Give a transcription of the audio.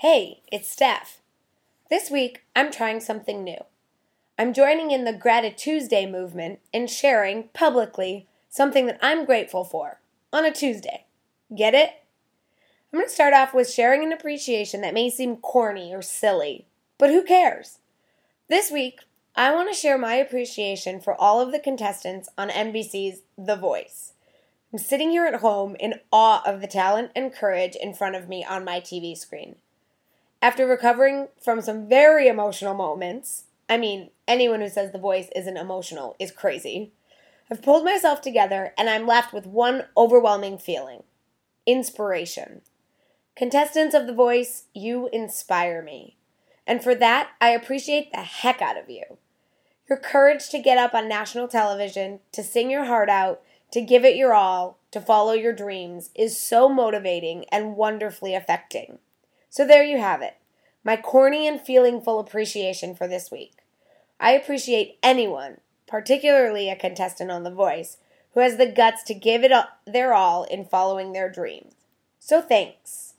Hey, it's Steph. This week, I'm trying something new. I'm joining in the Gratitude Tuesday movement and sharing publicly something that I'm grateful for on a Tuesday. Get it? I'm going to start off with sharing an appreciation that may seem corny or silly, but who cares? This week, I want to share my appreciation for all of the contestants on NBC's The Voice. I'm sitting here at home in awe of the talent and courage in front of me on my TV screen. After recovering from some very emotional moments, I mean, anyone who says The Voice isn't emotional is crazy. I've pulled myself together and I'm left with one overwhelming feeling inspiration. Contestants of The Voice, you inspire me. And for that, I appreciate the heck out of you. Your courage to get up on national television, to sing your heart out, to give it your all, to follow your dreams is so motivating and wonderfully affecting. So there you have it, my corny and feelingful appreciation for this week. I appreciate anyone, particularly a contestant on The Voice, who has the guts to give it their all in following their dreams. So thanks.